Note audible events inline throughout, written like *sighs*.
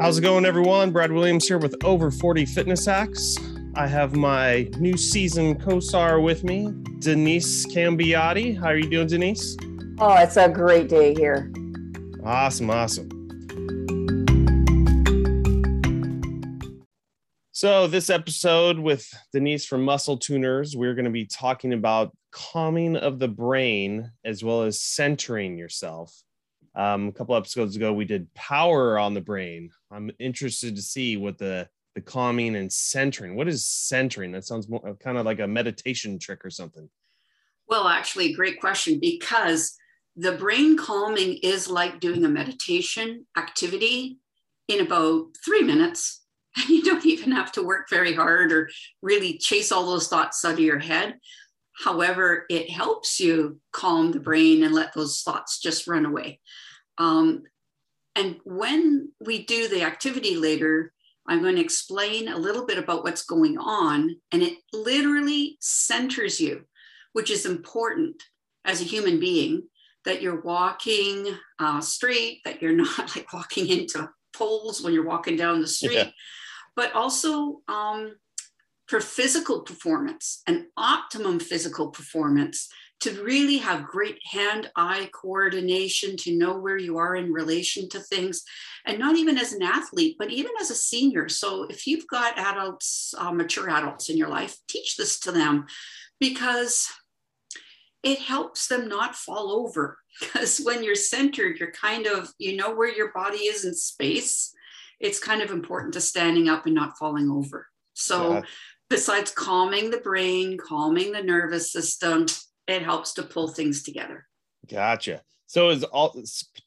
How's it going, everyone? Brad Williams here with Over 40 Fitness Hacks. I have my new season co-star with me, Denise Cambiotti. How are you doing, Denise? Oh, it's a great day here. Awesome, awesome. So, this episode with Denise from Muscle Tuners, we're going to be talking about calming of the brain as well as centering yourself. Um, a couple episodes ago, we did power on the brain. I'm interested to see what the the calming and centering. What is centering? That sounds more kind of like a meditation trick or something. Well, actually, great question because the brain calming is like doing a meditation activity in about three minutes. *laughs* And you don't even have to work very hard or really chase all those thoughts out of your head. However, it helps you calm the brain and let those thoughts just run away. Um, and when we do the activity later, I'm going to explain a little bit about what's going on. And it literally centers you, which is important as a human being that you're walking uh, straight, that you're *laughs* not like walking into poles when you're walking down the street, yeah. but also um, for physical performance and optimum physical performance to really have great hand eye coordination, to know where you are in relation to things, and not even as an athlete, but even as a senior. So, if you've got adults, uh, mature adults in your life, teach this to them because it helps them not fall over. *laughs* Because when you're centered, you're kind of, you know, where your body is in space. It's kind of important to standing up and not falling over. So, yeah besides calming the brain, calming the nervous system, it helps to pull things together. Gotcha. So is all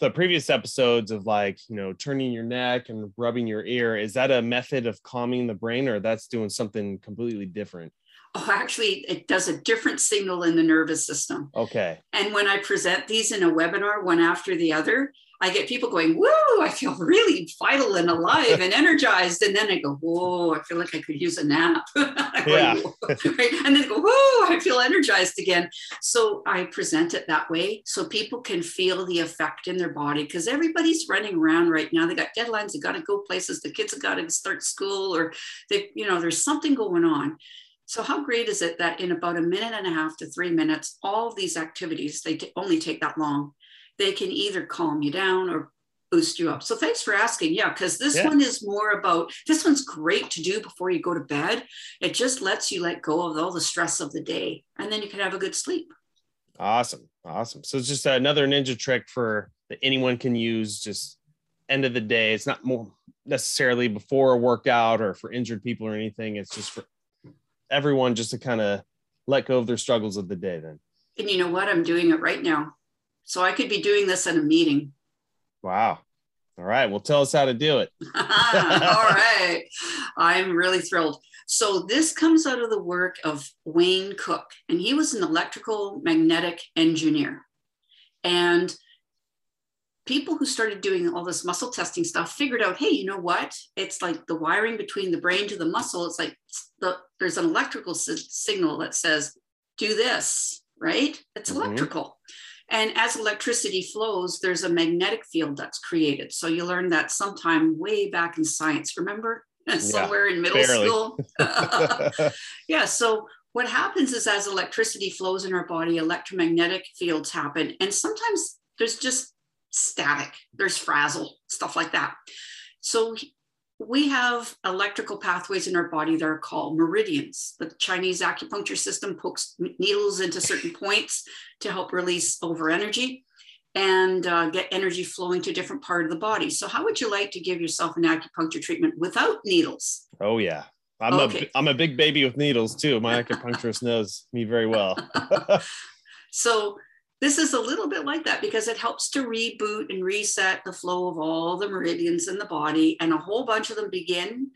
the previous episodes of like, you know, turning your neck and rubbing your ear, is that a method of calming the brain or that's doing something completely different? Oh, actually, it does a different signal in the nervous system. Okay. And when I present these in a webinar, one after the other, I get people going, whoa, I feel really vital and alive and energized. And then I go, whoa, I feel like I could use a nap. *laughs* yeah. *laughs* right? And then go, whoa, I feel energized again. So I present it that way so people can feel the effect in their body because everybody's running around right now. They got deadlines, they got to go places, the kids have got to start school, or they, you know, there's something going on. So how great is it that in about a minute and a half to three minutes, all these activities, they t- only take that long they can either calm you down or boost you up. So thanks for asking. Yeah, because this yeah. one is more about this one's great to do before you go to bed. It just lets you let go of all the stress of the day and then you can have a good sleep. Awesome. Awesome. So it's just another ninja trick for that anyone can use just end of the day. It's not more necessarily before a workout or for injured people or anything. It's just for everyone just to kind of let go of their struggles of the day then. And you know what? I'm doing it right now. So I could be doing this at a meeting. Wow. All right. Well, tell us how to do it. *laughs* All right. I'm really thrilled. So this comes out of the work of Wayne Cook, and he was an electrical magnetic engineer. And people who started doing all this muscle testing stuff figured out, hey, you know what? It's like the wiring between the brain to the muscle. It's like the, there's an electrical signal that says, do this, right? It's mm-hmm. electrical. And as electricity flows, there's a magnetic field that's created. So you learned that sometime way back in science, remember? *laughs* Somewhere yeah, in middle barely. school. *laughs* *laughs* yeah. So what happens is as electricity flows in our body, electromagnetic fields happen. And sometimes there's just static, there's frazzle, stuff like that. So we have electrical pathways in our body that are called meridians. The Chinese acupuncture system pokes needles into certain points to help release over energy and uh, get energy flowing to a different part of the body. So, how would you like to give yourself an acupuncture treatment without needles? Oh, yeah. I'm, okay. a, I'm a big baby with needles too. My *laughs* acupuncturist knows me very well. *laughs* so, this is a little bit like that because it helps to reboot and reset the flow of all the meridians in the body, and a whole bunch of them begin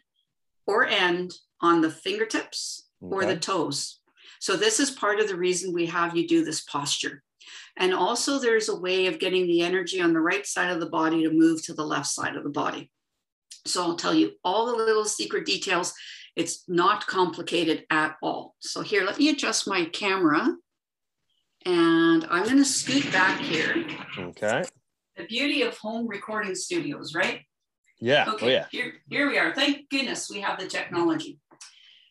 or end on the fingertips okay. or the toes. So, this is part of the reason we have you do this posture. And also, there's a way of getting the energy on the right side of the body to move to the left side of the body. So, I'll tell you all the little secret details. It's not complicated at all. So, here, let me adjust my camera and I'm going to scoot back here. Okay. The beauty of home recording studios, right? Yeah. Oh, okay. Oh, yeah. Here, here we are. Thank goodness we have the technology.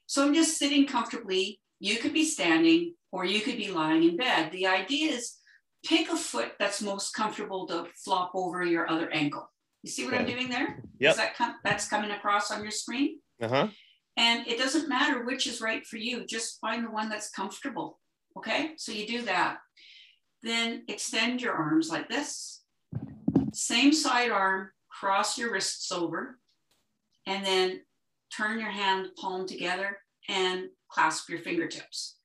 So I'm just sitting comfortably. You could be standing or you could be lying in bed. The idea is pick a foot that's most comfortable to flop over your other ankle. You see what okay. I'm doing there? Yeah. That com- that's coming across on your screen? Uh-huh. And it doesn't matter which is right for you. Just find the one that's comfortable. Okay. So you do that. Then extend your arms like this. Same side arm, cross your wrists over, and then turn your hand palm together and clasp your fingertips.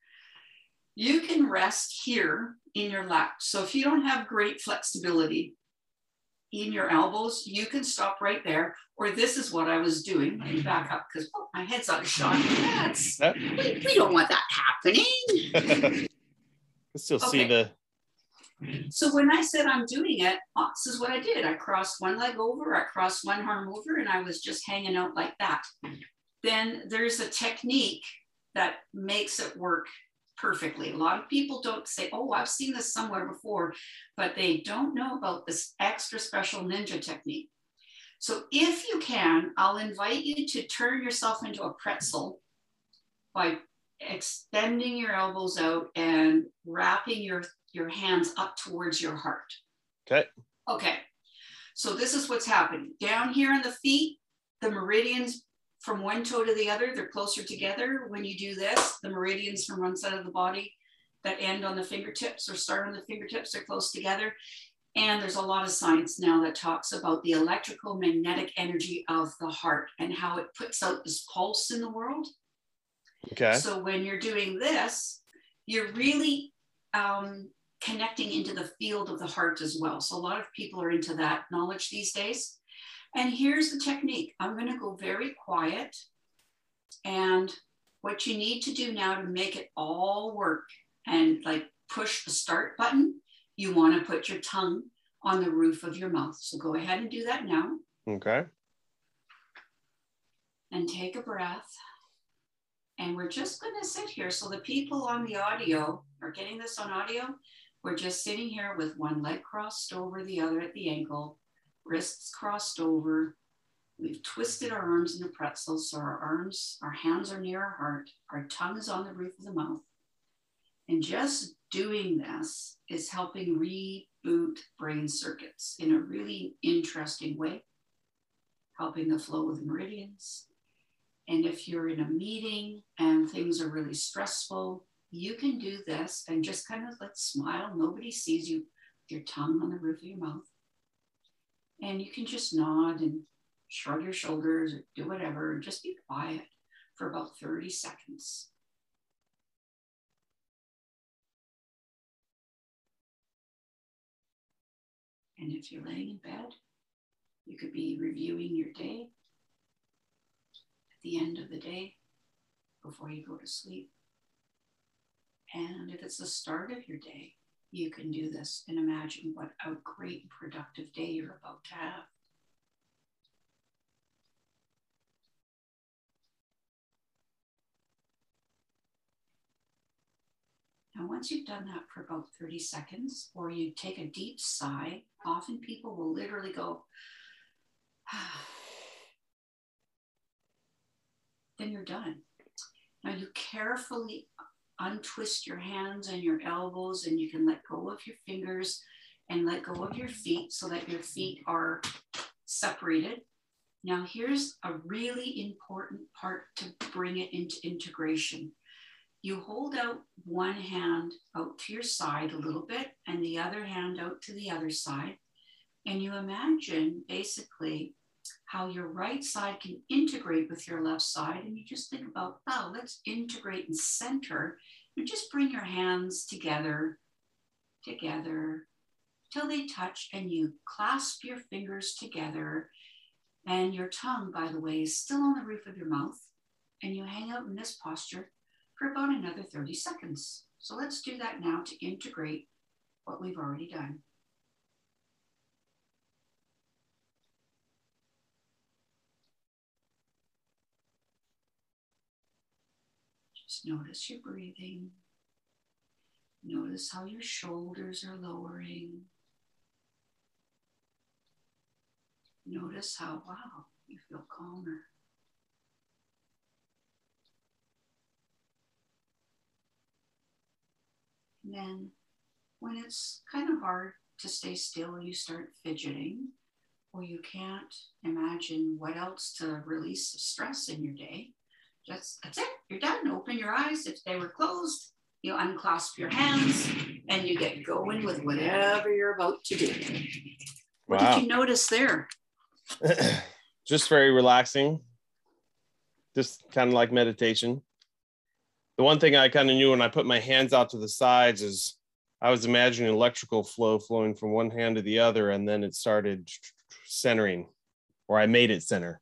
You can rest here in your lap. So if you don't have great flexibility in your elbows, you can stop right there. Or this is what I was doing. Let me back up because oh, my head's out of shot. That's, we, we don't want that happening. *laughs* I still okay. see the so when I said I'm doing it, oh, this is what I did. I crossed one leg over, I crossed one arm over, and I was just hanging out like that. Then there's a technique that makes it work perfectly. A lot of people don't say, oh, I've seen this somewhere before, but they don't know about this extra special ninja technique. So if you can, I'll invite you to turn yourself into a pretzel by extending your elbows out and wrapping your your hands up towards your heart. Okay. Okay. So this is what's happening. Down here in the feet, the meridians from one toe to the other, they're closer together. When you do this, the meridians from one side of the body that end on the fingertips or start on the fingertips are close together. And there's a lot of science now that talks about the electrical magnetic energy of the heart and how it puts out this pulse in the world. Okay. So when you're doing this, you're really um, connecting into the field of the heart as well. So a lot of people are into that knowledge these days. And here's the technique. I'm going to go very quiet. And what you need to do now to make it all work and like push the start button, you want to put your tongue on the roof of your mouth. So go ahead and do that now. Okay. And take a breath. And we're just going to sit here. So the people on the audio are getting this on audio. We're just sitting here with one leg crossed over the other at the ankle, wrists crossed over. We've twisted our arms into pretzels. So our arms, our hands are near our heart. Our tongue is on the roof of the mouth. And just doing this is helping reboot brain circuits in a really interesting way, helping the flow of the meridians. And if you're in a meeting and things are really stressful, you can do this and just kind of let smile. Nobody sees you with your tongue on the roof of your mouth. And you can just nod and shrug your shoulders or do whatever and just be quiet for about 30 seconds. And if you're laying in bed, you could be reviewing your day at the end of the day before you go to sleep. And if it's the start of your day, you can do this and imagine what a great productive day you're about to have. Now, once you've done that for about 30 seconds, or you take a deep sigh, often people will literally go, *sighs* then you're done. Now, you carefully untwist your hands and your elbows, and you can let go of your fingers and let go of your feet so that your feet are separated. Now, here's a really important part to bring it into integration. You hold out one hand out to your side a little bit and the other hand out to the other side. And you imagine basically how your right side can integrate with your left side. And you just think about, oh, let's integrate and center. And just bring your hands together, together, till they touch, and you clasp your fingers together. And your tongue, by the way, is still on the roof of your mouth. And you hang out in this posture for about another 30 seconds. So let's do that now to integrate what we've already done. Notice your breathing. Notice how your shoulders are lowering. notice how, wow, you feel calmer. And then when it's kind of hard to stay still, you start fidgeting, or you can't imagine what else to release the stress in your day. Just that's it, you're done. Open your eyes. If they were closed, you unclasp your hands and you get going with whatever you're about to do. What wow. did you notice there? *clears throat* Just very relaxing. Just kind of like meditation. The one thing I kind of knew when I put my hands out to the sides is I was imagining electrical flow flowing from one hand to the other, and then it started centering, or I made it center.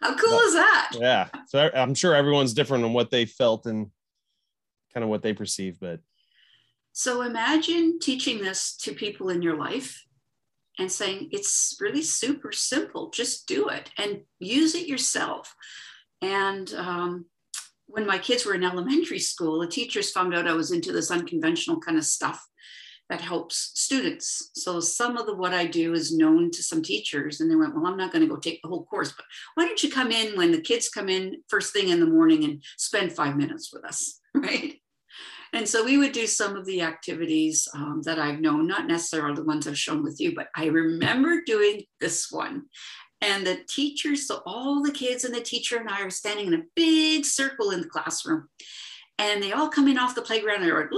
How cool but, is that? Yeah. So I'm sure everyone's different on what they felt and kind of what they perceive, but. So imagine teaching this to people in your life and saying, it's really super simple. Just do it and use it yourself. And um, when my kids were in elementary school, the teachers found out I was into this unconventional kind of stuff that helps students. So some of the what I do is known to some teachers, and they went, "Well, I'm not going to go take the whole course, but why don't you come in when the kids come in first thing in the morning and spend five minutes with us, *laughs* right?" And so we would do some of the activities um, that I've known, not necessarily the ones I've shown with you, but I remember doing this one. And the teachers, so all the kids and the teacher and I are standing in a big circle in the classroom. And they all come in off the playground. And they're like,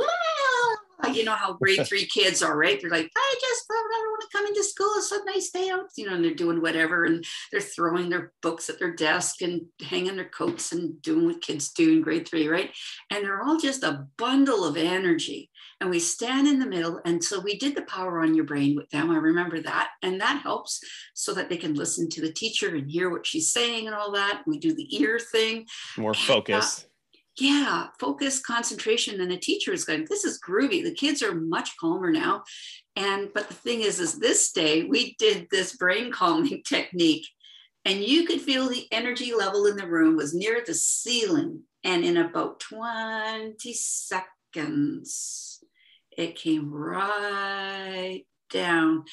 you know how grade *laughs* three kids are, right? They're like, I just I don't want to come into school. It's a nice day out, you know, and they're doing whatever, and they're throwing their books at their desk and hanging their coats and doing what kids do in grade three, right? And they're all just a bundle of energy. And we stand in the middle. And so we did the power on your brain with them. I remember that. And that helps so that they can listen to the teacher and hear what she's saying and all that. We do the ear thing. More focus. Uh, yeah, focus, concentration. And the teacher is going, this is groovy. The kids are much calmer now. And but the thing is, is this day we did this brain calming *laughs* technique, and you could feel the energy level in the room was near the ceiling. And in about 20 seconds, it came right down.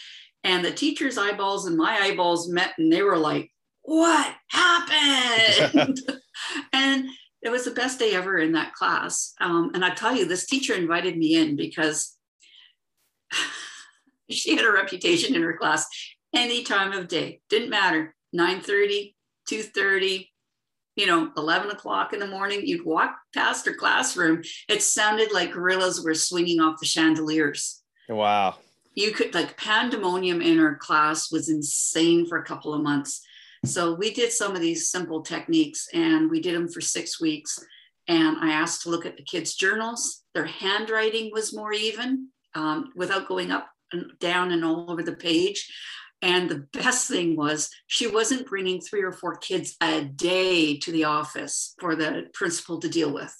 And the teacher's eyeballs and my eyeballs met, and they were like, What happened? *laughs* and it was the best day ever in that class. Um, and I tell you, this teacher invited me in because *sighs* she had a reputation in her class any time of day, didn't matter 9 30, 2 30, you know, 11 o'clock in the morning. You'd walk past her classroom. It sounded like gorillas were swinging off the chandeliers. Wow. You could, like, pandemonium in her class was insane for a couple of months. So we did some of these simple techniques and we did them for six weeks. And I asked to look at the kids' journals. Their handwriting was more even um, without going up and down and all over the page. And the best thing was she wasn't bringing three or four kids a day to the office for the principal to deal with.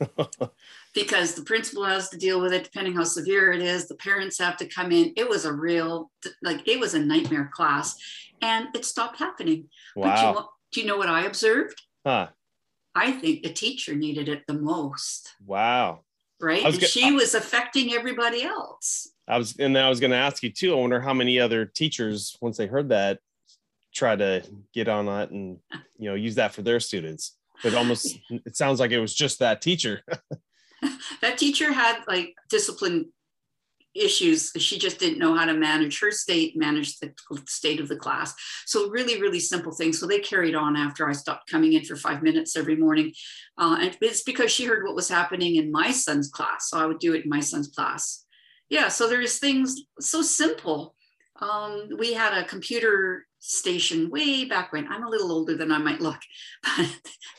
*laughs* because the principal has to deal with it depending how severe it is the parents have to come in it was a real like it was a nightmare class and it stopped happening. Wow. But you, do you know what I observed? Huh. I think the teacher needed it the most. Wow. Right. And go- she was affecting everybody else. I was, and I was going to ask you too. I wonder how many other teachers, once they heard that, try to get on that and you know use that for their students. But almost, *laughs* it sounds like it was just that teacher. *laughs* that teacher had like discipline issues. She just didn't know how to manage her state manage the state of the class. So really really simple things. So they carried on after i stopped coming in for five minutes every morning. Uh, and it's because she heard what was happening in my son's class. So i would do it in my son's class. Yeah so there's things so simple. Um, we had a computer station way back when I'm a little older than I might look, *laughs* but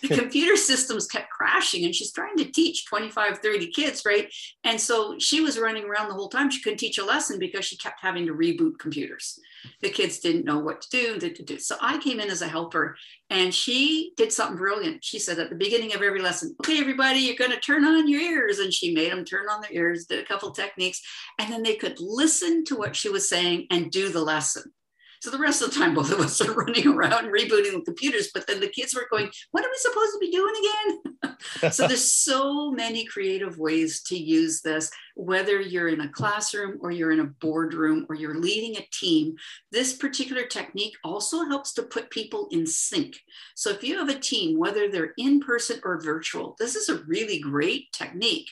the computer systems kept crashing and she's trying to teach 25, 30 kids, right? And so she was running around the whole time. She couldn't teach a lesson because she kept having to reboot computers. The kids didn't know what to do. did to do. So I came in as a helper and she did something brilliant. She said at the beginning of every lesson, okay, everybody, you're going to turn on your ears. And she made them turn on their ears, did a couple techniques, and then they could listen to what she was saying and do the lesson. So the rest of the time, *laughs* both of us are running around rebooting the computers, but then the kids were going, What are we supposed to be doing again? *laughs* so there's so many creative ways to use this, whether you're in a classroom or you're in a boardroom or you're leading a team. This particular technique also helps to put people in sync. So if you have a team, whether they're in person or virtual, this is a really great technique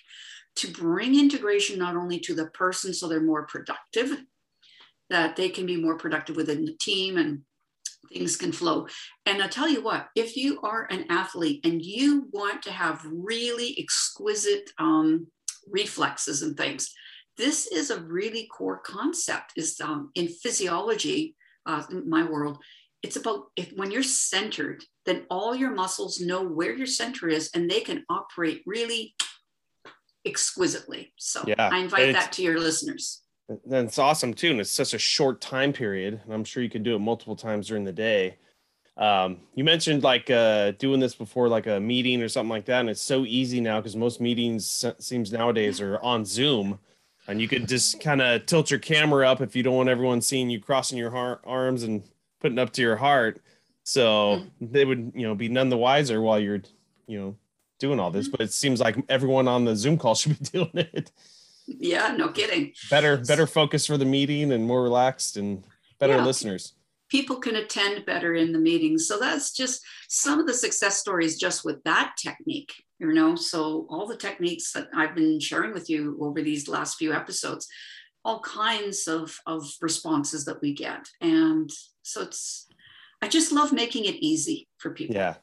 to bring integration not only to the person so they're more productive that they can be more productive within the team and things can flow. And I'll tell you what, if you are an athlete and you want to have really exquisite um, reflexes and things, this is a really core concept. Is um, in physiology, uh, in my world, it's about if when you're centered, then all your muscles know where your center is, and they can operate really exquisitely. So yeah, I invite that to your listeners. That's awesome too. And it's such a short time period. And I'm sure you can do it multiple times during the day. Um, you mentioned like uh, doing this before like a meeting or something like that. And it's so easy now because most meetings seems nowadays are on Zoom. And you could just kind of tilt your camera up if you don't want everyone seeing you crossing your heart, arms and putting up to your heart. So mm-hmm. they would, you know, be none the wiser while you're, you know, doing all this. Mm-hmm. But it seems like everyone on the Zoom call *laughs* should be doing it. Yeah, no kidding. Better, better focus for the meeting and more relaxed and better yeah. listeners. People can attend better in the meetings. So that's just some of the success stories just with that technique, you know. So all the techniques that I've been sharing with you over these last few episodes, all kinds of, of responses that we get. And so it's I just love making it easy for people. Yeah.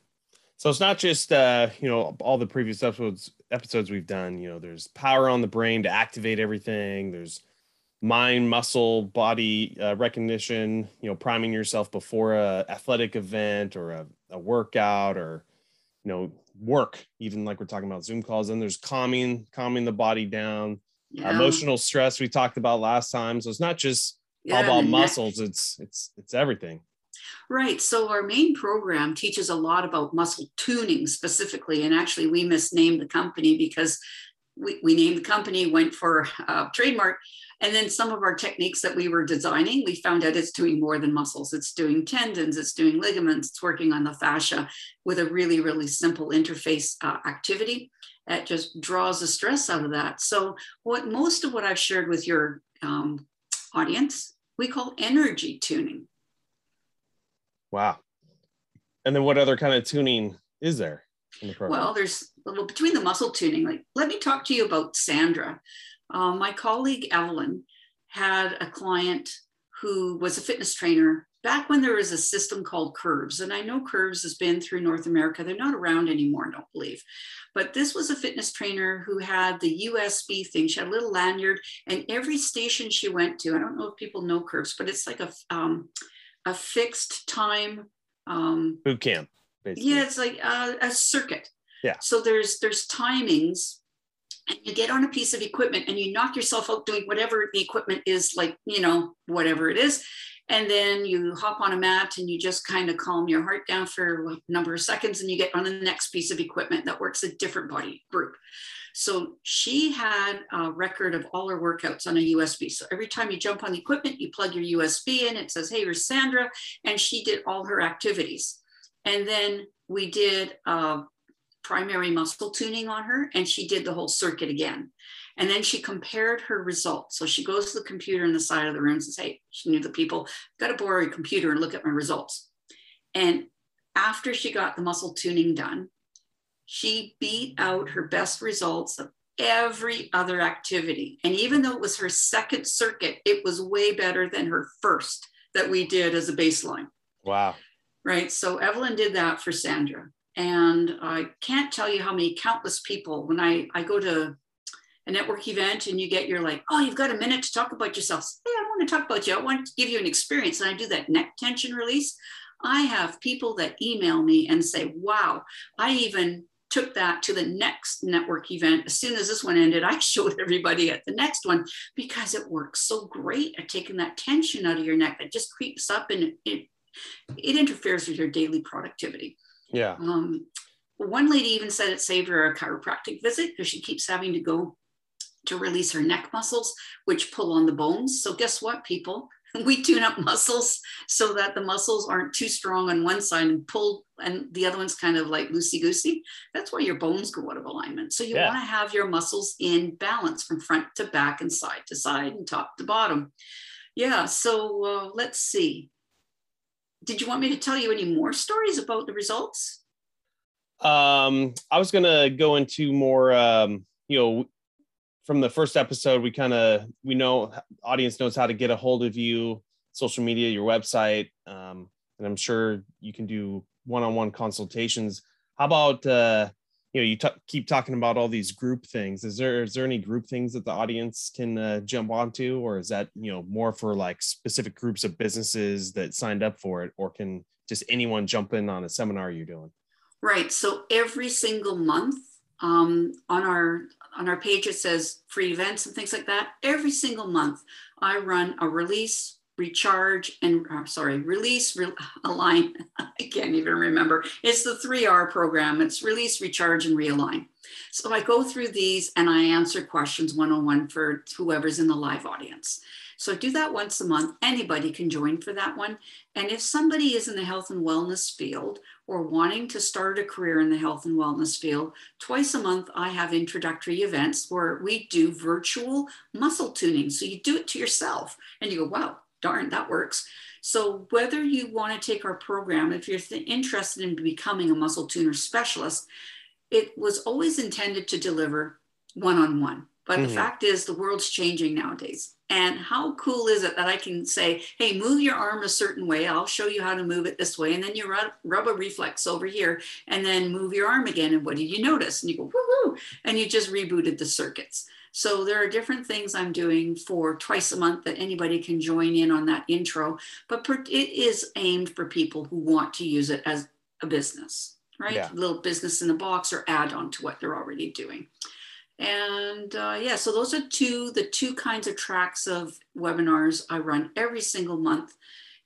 So it's not just uh, you know all the previous episodes episodes we've done. You know, there's power on the brain to activate everything. There's mind, muscle, body uh, recognition. You know, priming yourself before a athletic event or a, a workout or you know work. Even like we're talking about Zoom calls. And there's calming, calming the body down. Yeah. Emotional stress we talked about last time. So it's not just yeah, all about muscles. It's it's it's everything. Right. So our main program teaches a lot about muscle tuning specifically. And actually, we misnamed the company because we, we named the company, went for a trademark. And then some of our techniques that we were designing, we found out it's doing more than muscles. It's doing tendons, it's doing ligaments, it's working on the fascia with a really, really simple interface uh, activity that just draws the stress out of that. So, what most of what I've shared with your um, audience, we call energy tuning. Wow. And then what other kind of tuning is there in the program? Well, there's well, between the muscle tuning, like let me talk to you about Sandra. Uh, my colleague Evelyn had a client who was a fitness trainer back when there was a system called Curves. And I know Curves has been through North America. They're not around anymore, I don't believe. But this was a fitness trainer who had the USB thing. She had a little lanyard, and every station she went to, I don't know if people know Curves, but it's like a um, a fixed time um, boot camp. Basically. Yeah, it's like a, a circuit. Yeah. So there's there's timings, and you get on a piece of equipment and you knock yourself out doing whatever the equipment is, like you know whatever it is, and then you hop on a mat and you just kind of calm your heart down for a number of seconds, and you get on the next piece of equipment that works a different body group. So she had a record of all her workouts on a USB. So every time you jump on the equipment, you plug your USB in, it says, hey, here's Sandra. And she did all her activities. And then we did uh, primary muscle tuning on her, and she did the whole circuit again. And then she compared her results. So she goes to the computer in the side of the room and says, Hey, she knew the people, got to borrow your computer and look at my results. And after she got the muscle tuning done, she beat out her best results of every other activity. And even though it was her second circuit, it was way better than her first that we did as a baseline. Wow. Right. So Evelyn did that for Sandra. And I can't tell you how many countless people, when I, I go to a network event and you get you're like, oh, you've got a minute to talk about yourself. Hey, I want to talk about you. I want to give you an experience. And I do that neck tension release. I have people that email me and say, wow, I even took that to the next network event. As soon as this one ended, I *laughs* showed everybody at the next one because it works so great at taking that tension out of your neck that just creeps up and it, it interferes with your daily productivity. Yeah. Um, one lady even said it saved her a chiropractic visit because she keeps having to go to release her neck muscles, which pull on the bones. So, guess what, people? *laughs* we tune up muscles so that the muscles aren't too strong on one side and pull and the other one's kind of like loosey goosey that's why your bones go out of alignment so you Yeah. want to have your muscles in balance from front to back and side to side and top to bottom yeah so uh, let's see did you want me to tell you any more stories about the results Um, I was gonna go into more. Um, you know, from the first episode, we kind of we know audience knows how to get a hold of you, social media, your website, um, and I'm sure you can do one-on-one consultations. How about uh, you know you t- keep talking about all these group things? Is there is there any group things that the audience can uh, jump onto, or is that you know more for like specific groups of businesses that signed up for it, or can just anyone jump in on a seminar you're doing? Right. So every single month um, on our on our page it says free events and things like that. Every single month I run a release, recharge, and sorry, release, re- *laughs* align. *laughs* I can't even remember. It's the three R program. It's release, recharge, and realign. So I go through these and I answer questions one on one for whoever's in the live audience. So I do that once a month. Anybody can join for that one. And if somebody is in the health and wellness field or wanting to start a career in the health and wellness field, twice a month I have introductory events where we do virtual muscle tuning. So you do it to yourself and you go, wow, darn, that works. So whether you want to take our program, if you're th- interested in becoming a muscle tuner specialist, it was always intended to deliver one on one. But Mhm. the fact is, the world's changing nowadays. And how cool is it that I can say, hey, move your arm a certain way. I'll show you how to move it this way. And then you rub, rub a reflex over here and then move your arm again. And what did you notice? And you go, woohoo. And you just rebooted the circuits. So there are different things I'm doing for twice a month that anybody can join in on that intro. But per- it is aimed for people who want to use it as a business, right? Yeah. little business in a box or add on to what they're already doing. And uh, yeah, so those are two the two kinds of tracks of webinars I run every single month.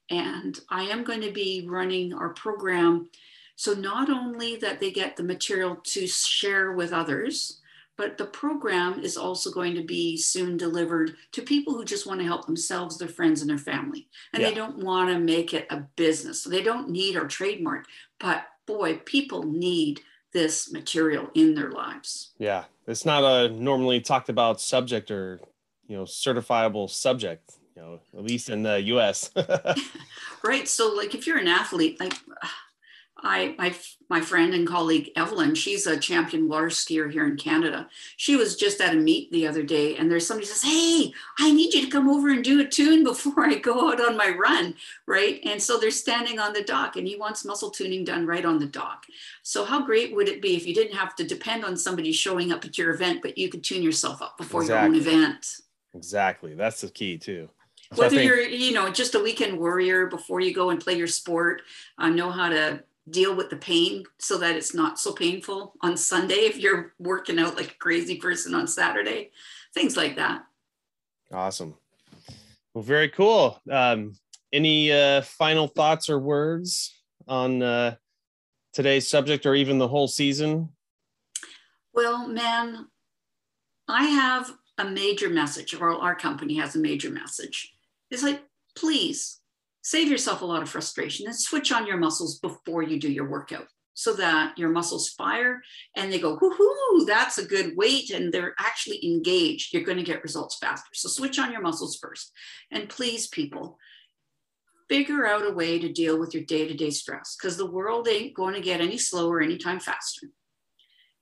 And I am going to be running our program. So not only that they get the material to share with others, but the program is also going to be soon delivered to people who just want to help themselves, their friends, and their family. And Yeah. they don't want to make it a business. So they don't need our trademark. But boy, people need this material in their lives. Yeah, it's not a normally talked about subject or you know certifiable subject. You know, at least in the U.S. *laughs* right so like if you're an athlete like I, my, my friend and colleague Evelyn, she's a champion water skier here in Canada. She was just at a meet the other day, and there's somebody says, "Hey, I need you to come over and do a tune before I go out on my run." Right, and so they're standing on the dock, and he wants muscle tuning done right on the dock. So how great would it be if you didn't have to depend on somebody showing up at your event, but you could tune yourself up before your own event? exactly, that's the key too. So whether think- you're you know just a weekend warrior before you go and play your sport uh, know how to deal with the pain so that it's not so painful on sunday if you're working out like a crazy person on saturday things like that awesome. Well, very cool. Um, any uh, final thoughts or words on uh, today's subject or even the whole season? well man i have a major message or our company has a major message it's like please save yourself a lot of frustration and switch on your muscles before you do your workout so that your muscles fire and they go, whoo, that's a good weight. And they're actually engaged. You're going to get results faster. So switch on your muscles first. And please, people, figure out a way to deal with your day to day stress because the world ain't going to get any slower anytime faster.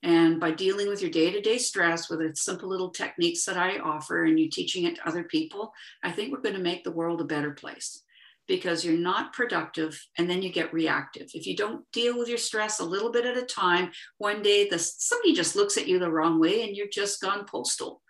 And by dealing with your day to day stress with the simple little techniques that I offer and you teaching it to other people, I think we're going to make the world a better place because you're not productive and then you get reactive. If you don't deal with your stress a little bit at a time, one day the, somebody just looks at you the wrong way and you're just gone postal,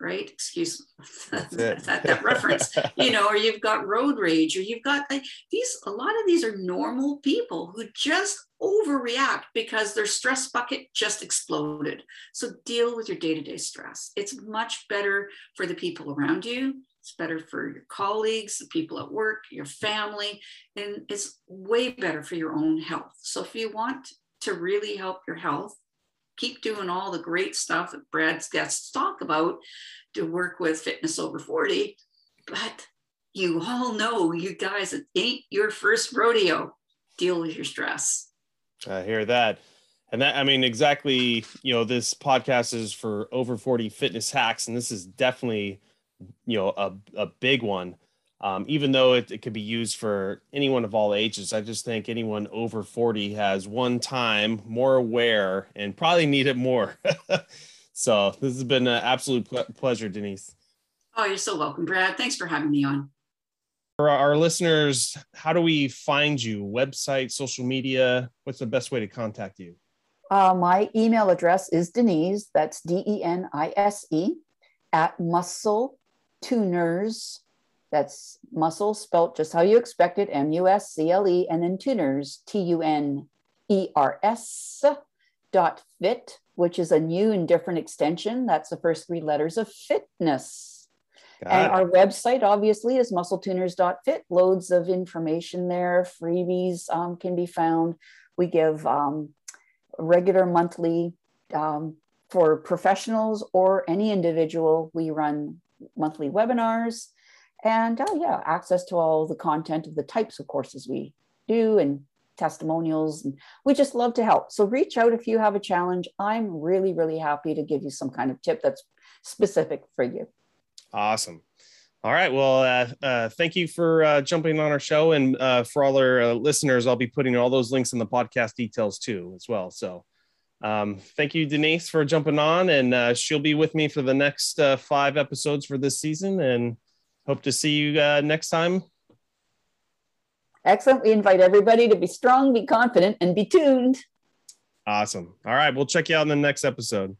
right? Excuse that, *laughs* that, that reference, *laughs* you know, or you've got road rage or you've got like these, a lot of these are normal people who just overreact because their stress bucket just exploded. So deal with your day to day stress. It's much better for the people around you. It's better for your colleagues, the people at work, your family, and it's way better for your own health. So if you want to really help your health, keep doing all the great stuff that Brad's guests talk about to work with fitness over 40, but you all know, you guys, it ain't your first rodeo. Deal with your stress. I hear that. And that, I mean, exactly, you know, this podcast is for over 40 fitness hacks, and this is definitely, you know, a, a big one. Um, even though it, it could be used for anyone of all ages, I just think anyone over 40 has one time more aware and probably need it more. *laughs* so this has been an absolute pleasure, Denise. Oh, you're so welcome, Brad. Thanks for having me on. For our listeners, how do we find you? Website, social media? What's the best way to contact you? Uh, my email address is Denise, that's D E N I S E, at muscle tuners. That's muscle spelt just how you expect it M U S C L E, and then tuners, T U N E R S dot fit, which is a new and different extension. That's the first three letters of fitness. Got and it. our website obviously is muscletuners.fit. Loads of information there. Freebies um, can be found. We give um, regular monthly um, for professionals or any individual. We run monthly webinars and uh, yeah, access to all the content of the types of courses we do and testimonials. And we just love to help. So reach out if you have a challenge. I'm really, really happy to give you some kind of tip that's specific for you. Awesome. All right. Well, uh, uh, thank you for uh, jumping on our show. And uh, for all our uh, listeners, I'll be putting all those links in the podcast details too, as well. So um, thank you, Denise, for jumping on. And uh, she'll be with me for the next uh, five episodes for this season. And hope to see you uh, next time. Excellent. We invite everybody to be strong, be confident, and be tuned. Awesome. All right. We'll check you out in the next episode.